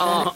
oh,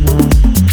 mm-hmm.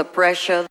The pressure.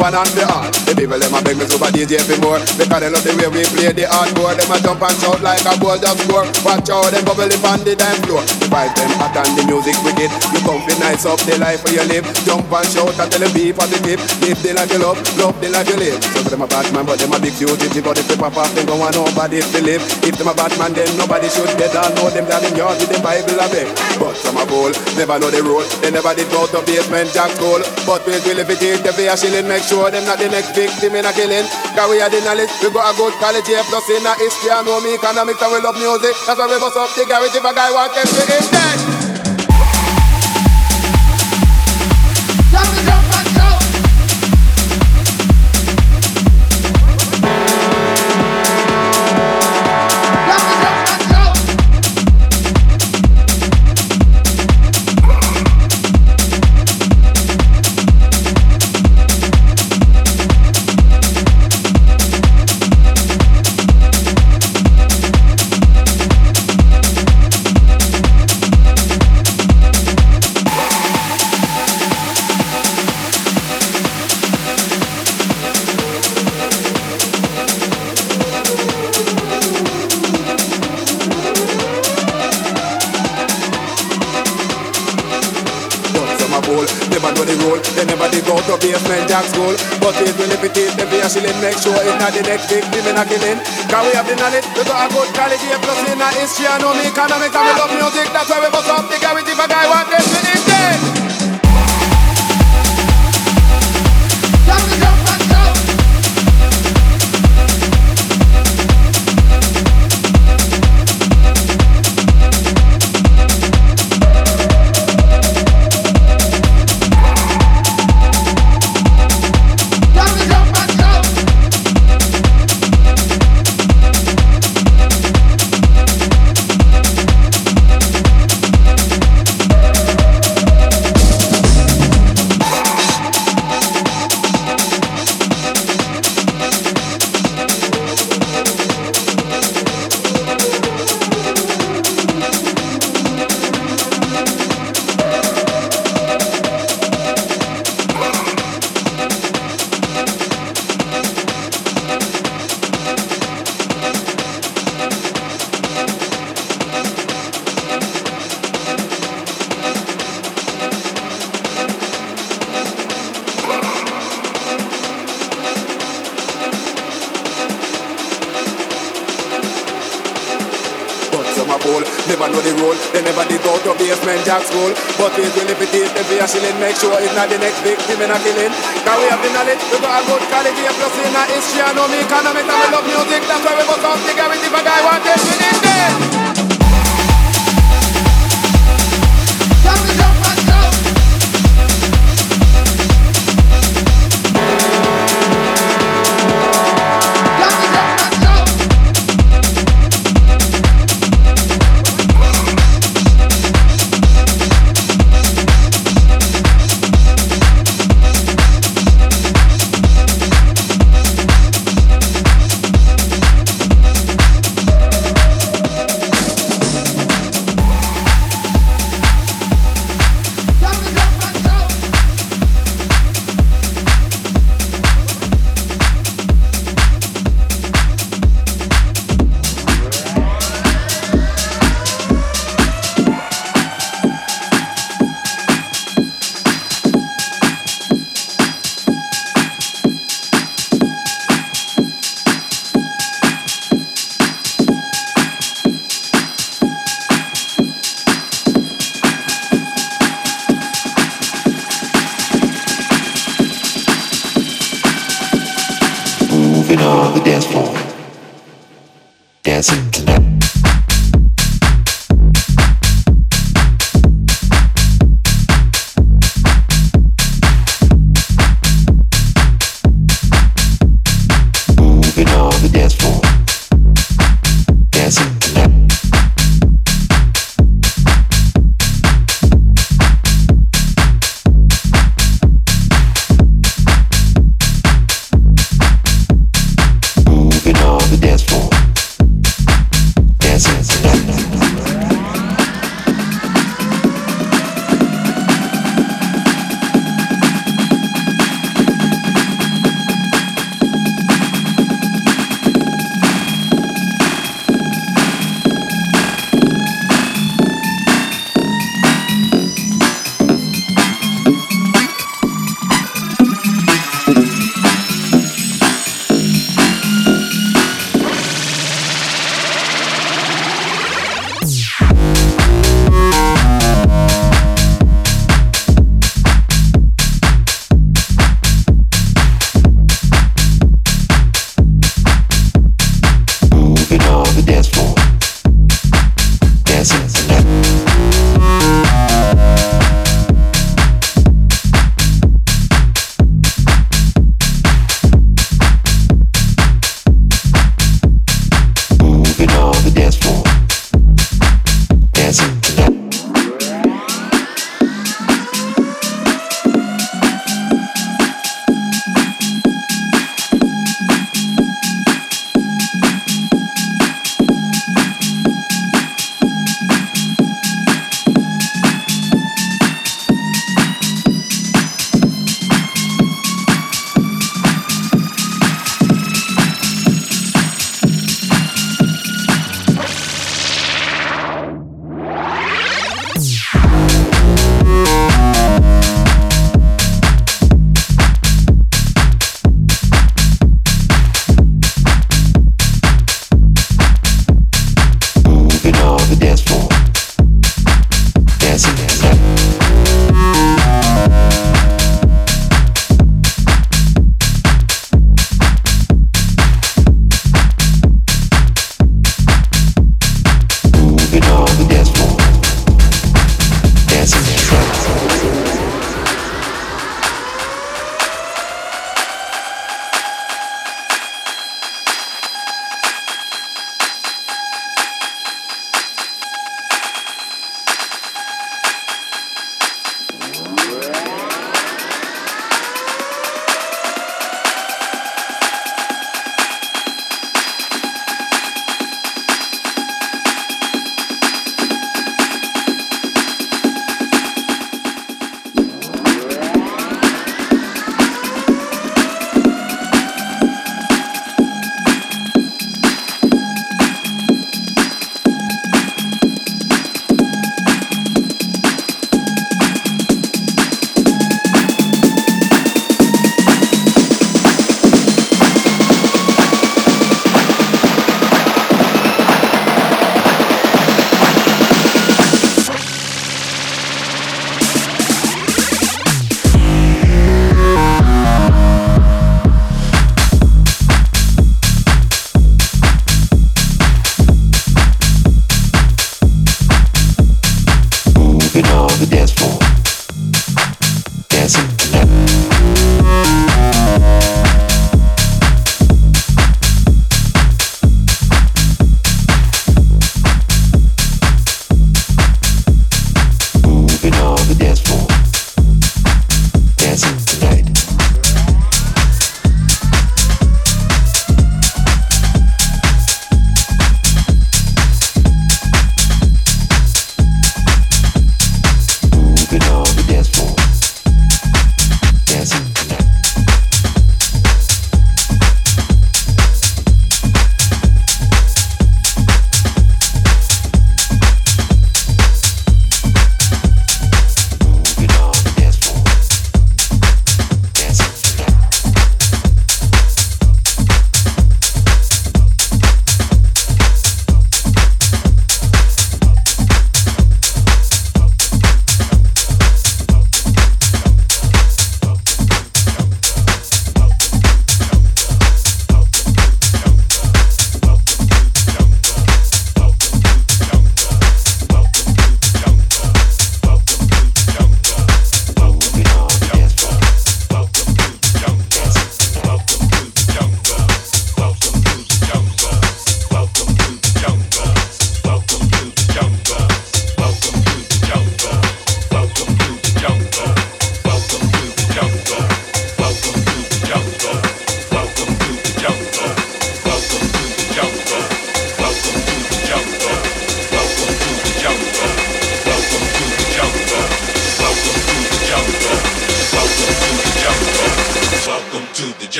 One and the all. The people them a beg me super DJ for more. Because they love the way we play the hardcore. Them a jump and shout like a goal just score. Watch out, them bubble on the dance floor. The vibe them hot and the music wicked. You come fi nice up the life where you live. Jump and shout and tell them be positive. Live the life you love, love the life you live. So them a bad man, but them a big duty. But if they pop off, don't want nobody to live. If them a bad man, then nobody should dead. All know them that in yard with them Bible a beg. But some a bowl, never know the rule. They never did go to basement jack school. But we will if it is the a shilling, make sure them not the next victim in a killing. Cause we are the knowledge, we got a good college here, plus in a history, I know me economics and we love music. That's why we bust up the garage if a guy want them to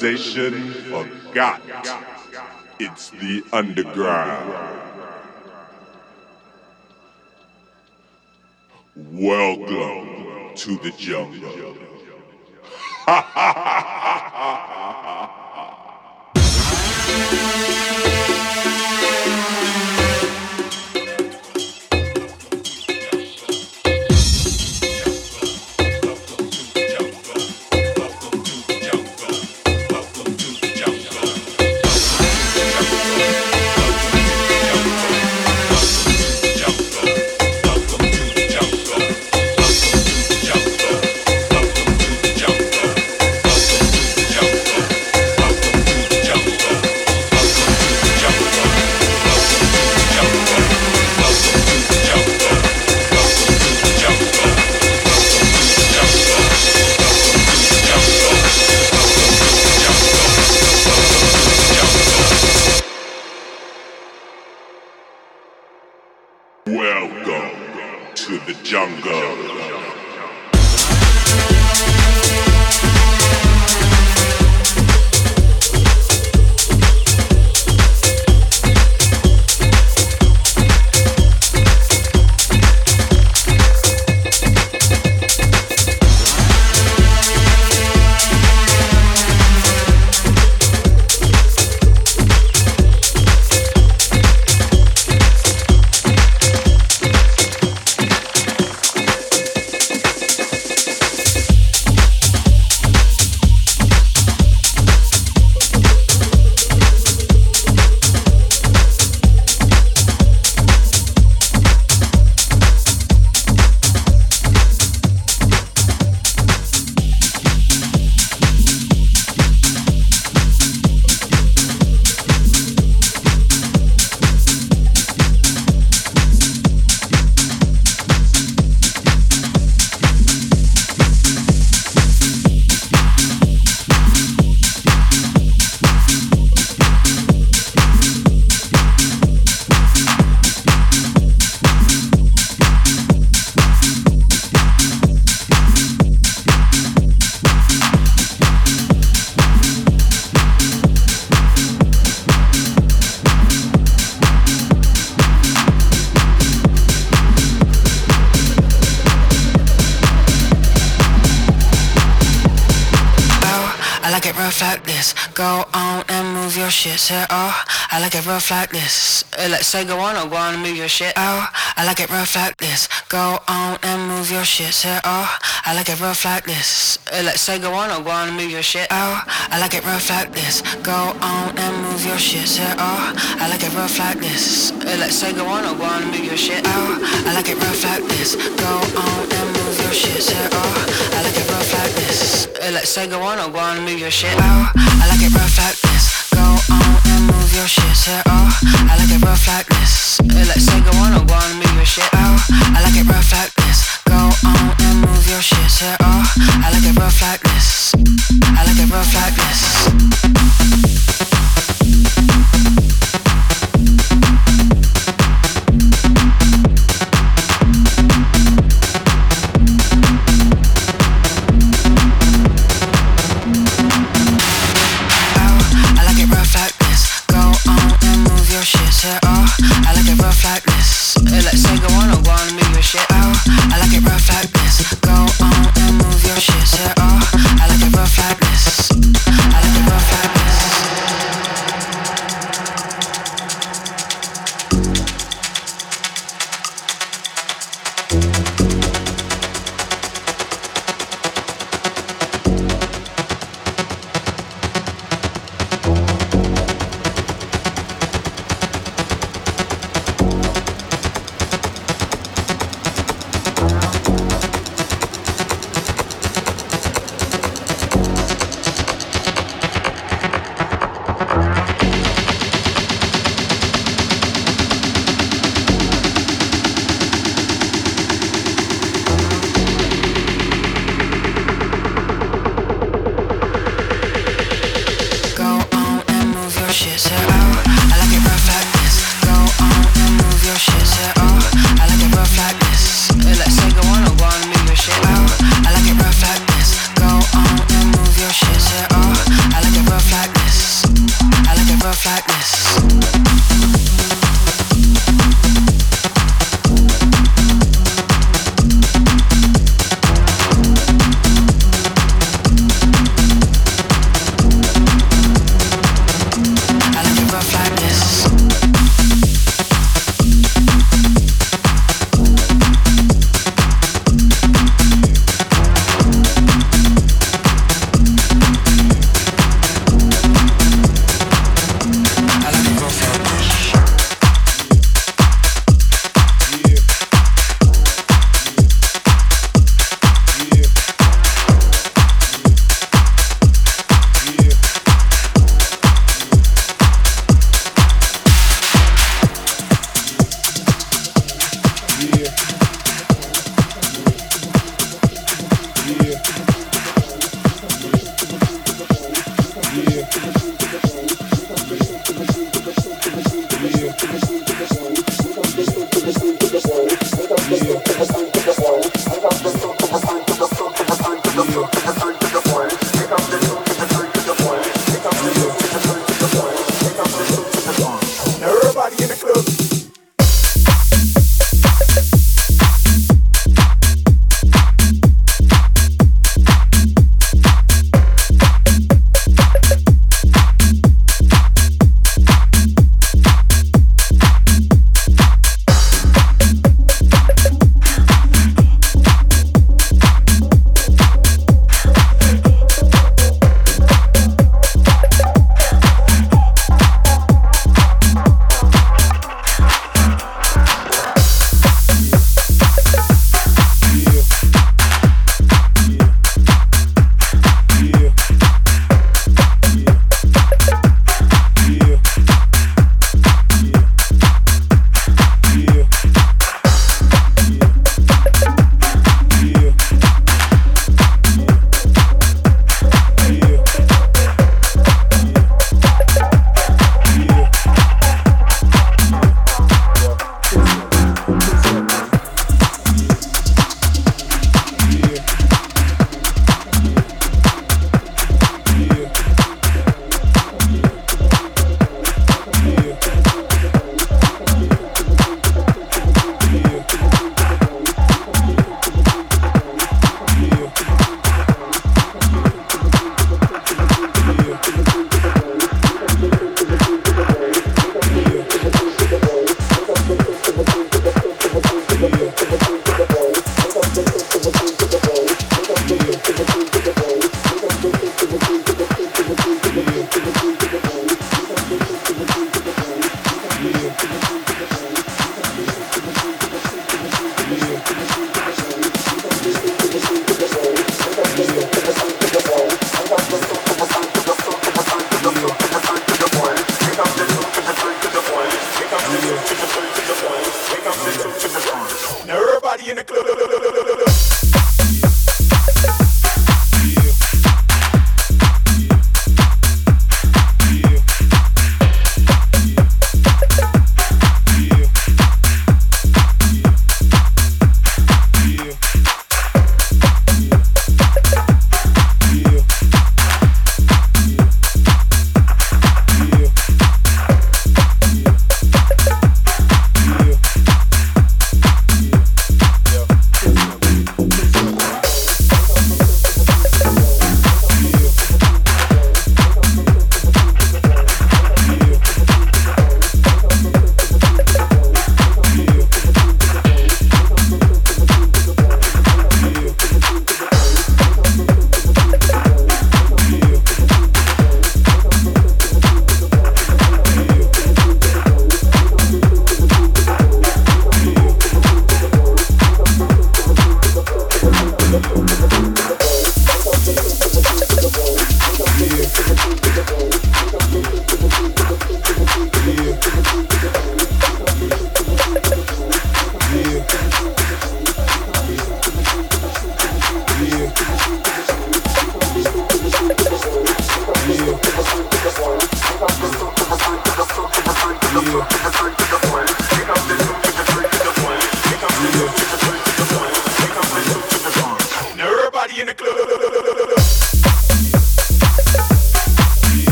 civilization forgot. It's the underground. Welcome to the jungle. like it Go on and move your shit. Say, oh, I like it rough like this. Uh, let's say go on or go on and move your shit. Oh, I like it rough like this. Go on and move your shit. Say, oh, I like it rough like this. Uh, let's say go on or go on and move your shit. Oh, I like it rough like this. Go on and move your shit. Say, oh, I like it rough like this. Uh, let's say go on or go on and move your shit. Oh, I like it rough like this. Go on and move your shit. Say, oh, I like it rough like this. Uh, let's say go on or go on and move your shit. Oh, I like it rough like this. Go on and move your shit. Say, oh, I like it rough like this. Uh, let's say go on or go on and move your shit. Oh, I like it rough like this. Go on and move your shit. Say, oh, I like it rough like this. I like it rough like this.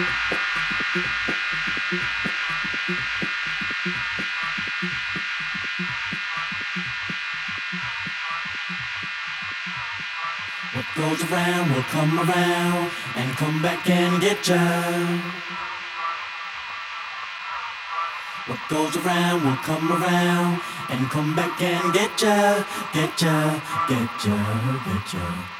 What goes around will come around and come back and get ya. What goes around will come around and come back and get ya, get ya, get ya, get ya.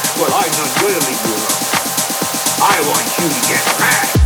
Not going to leave you. I want you to get mad.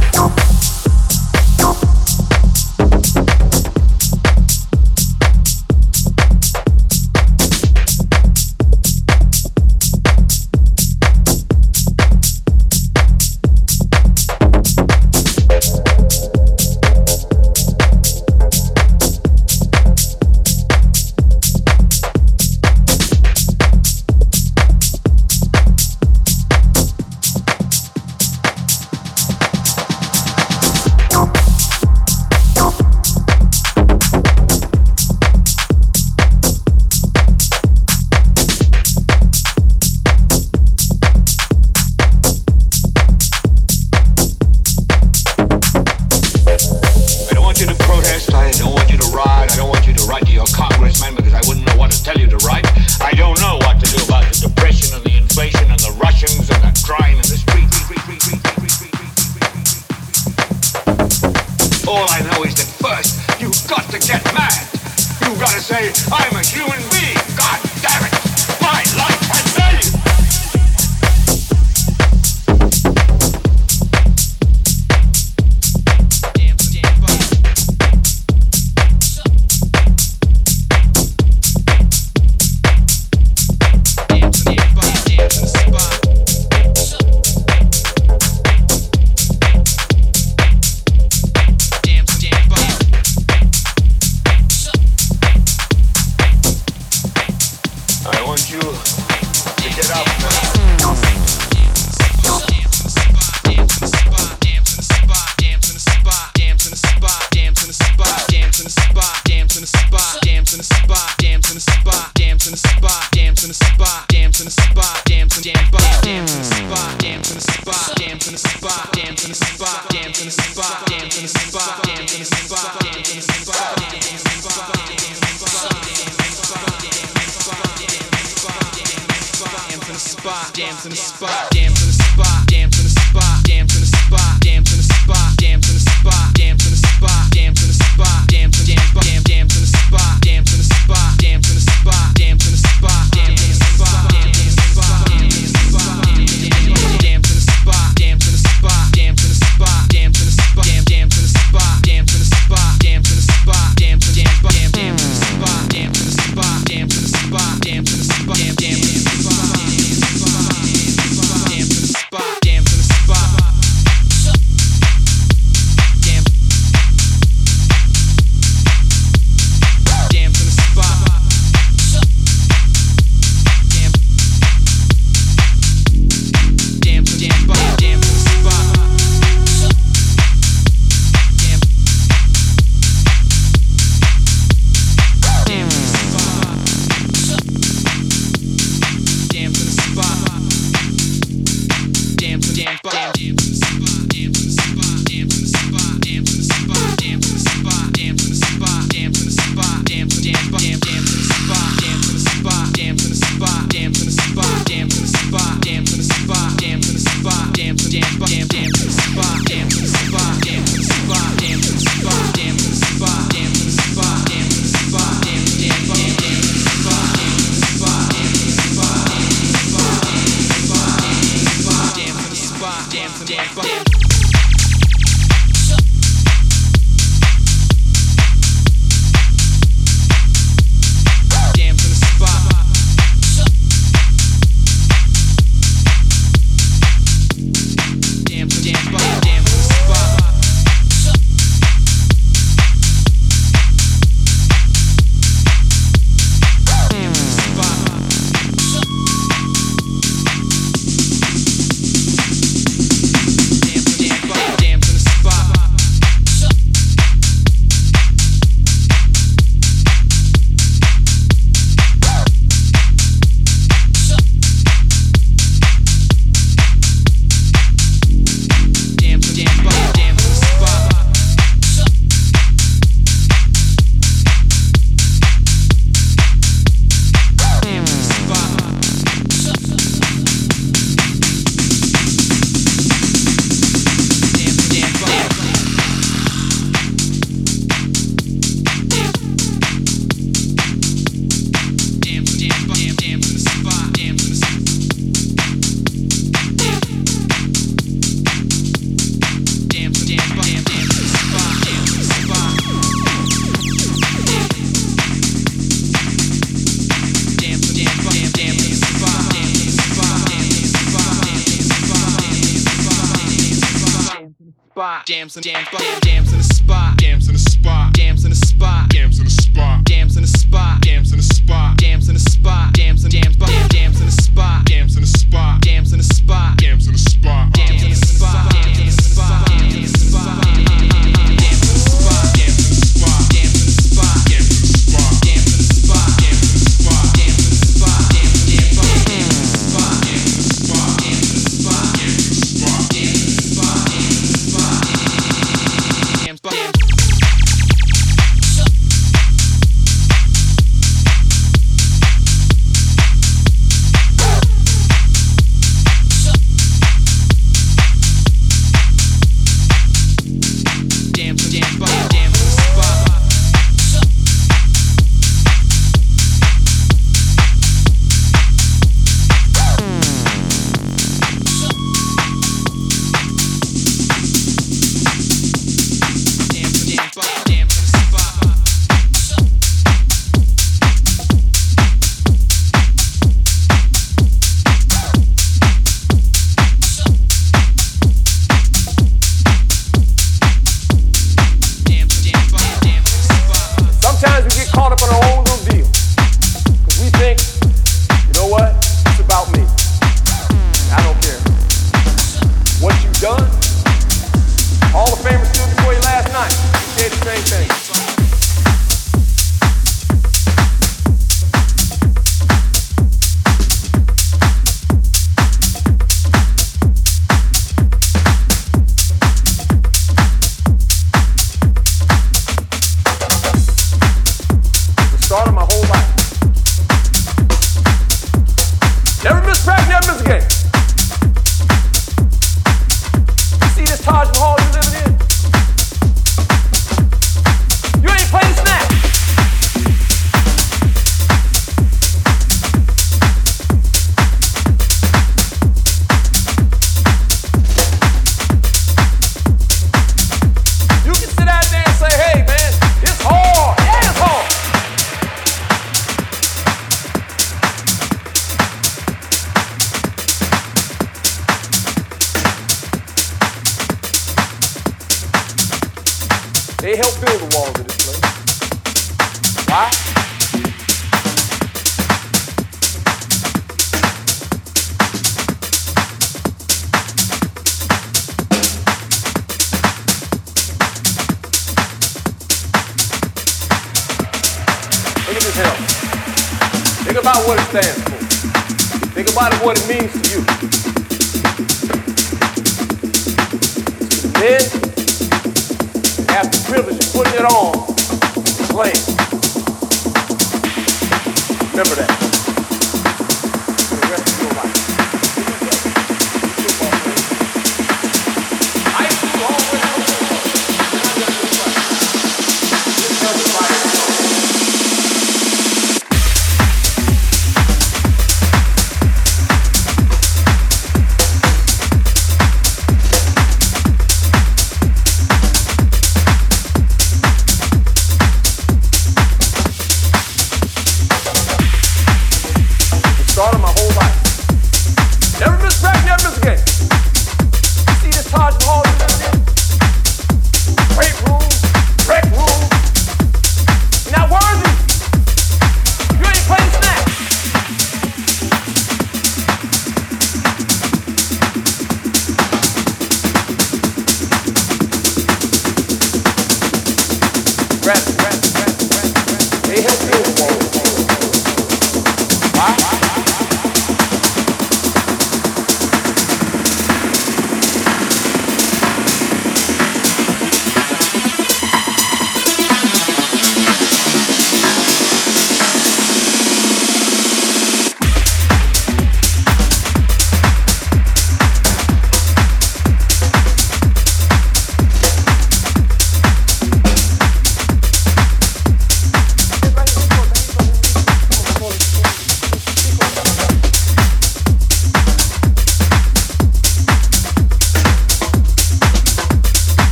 jams and jams, jams, in the spot, jams in the spot, jams in the spot.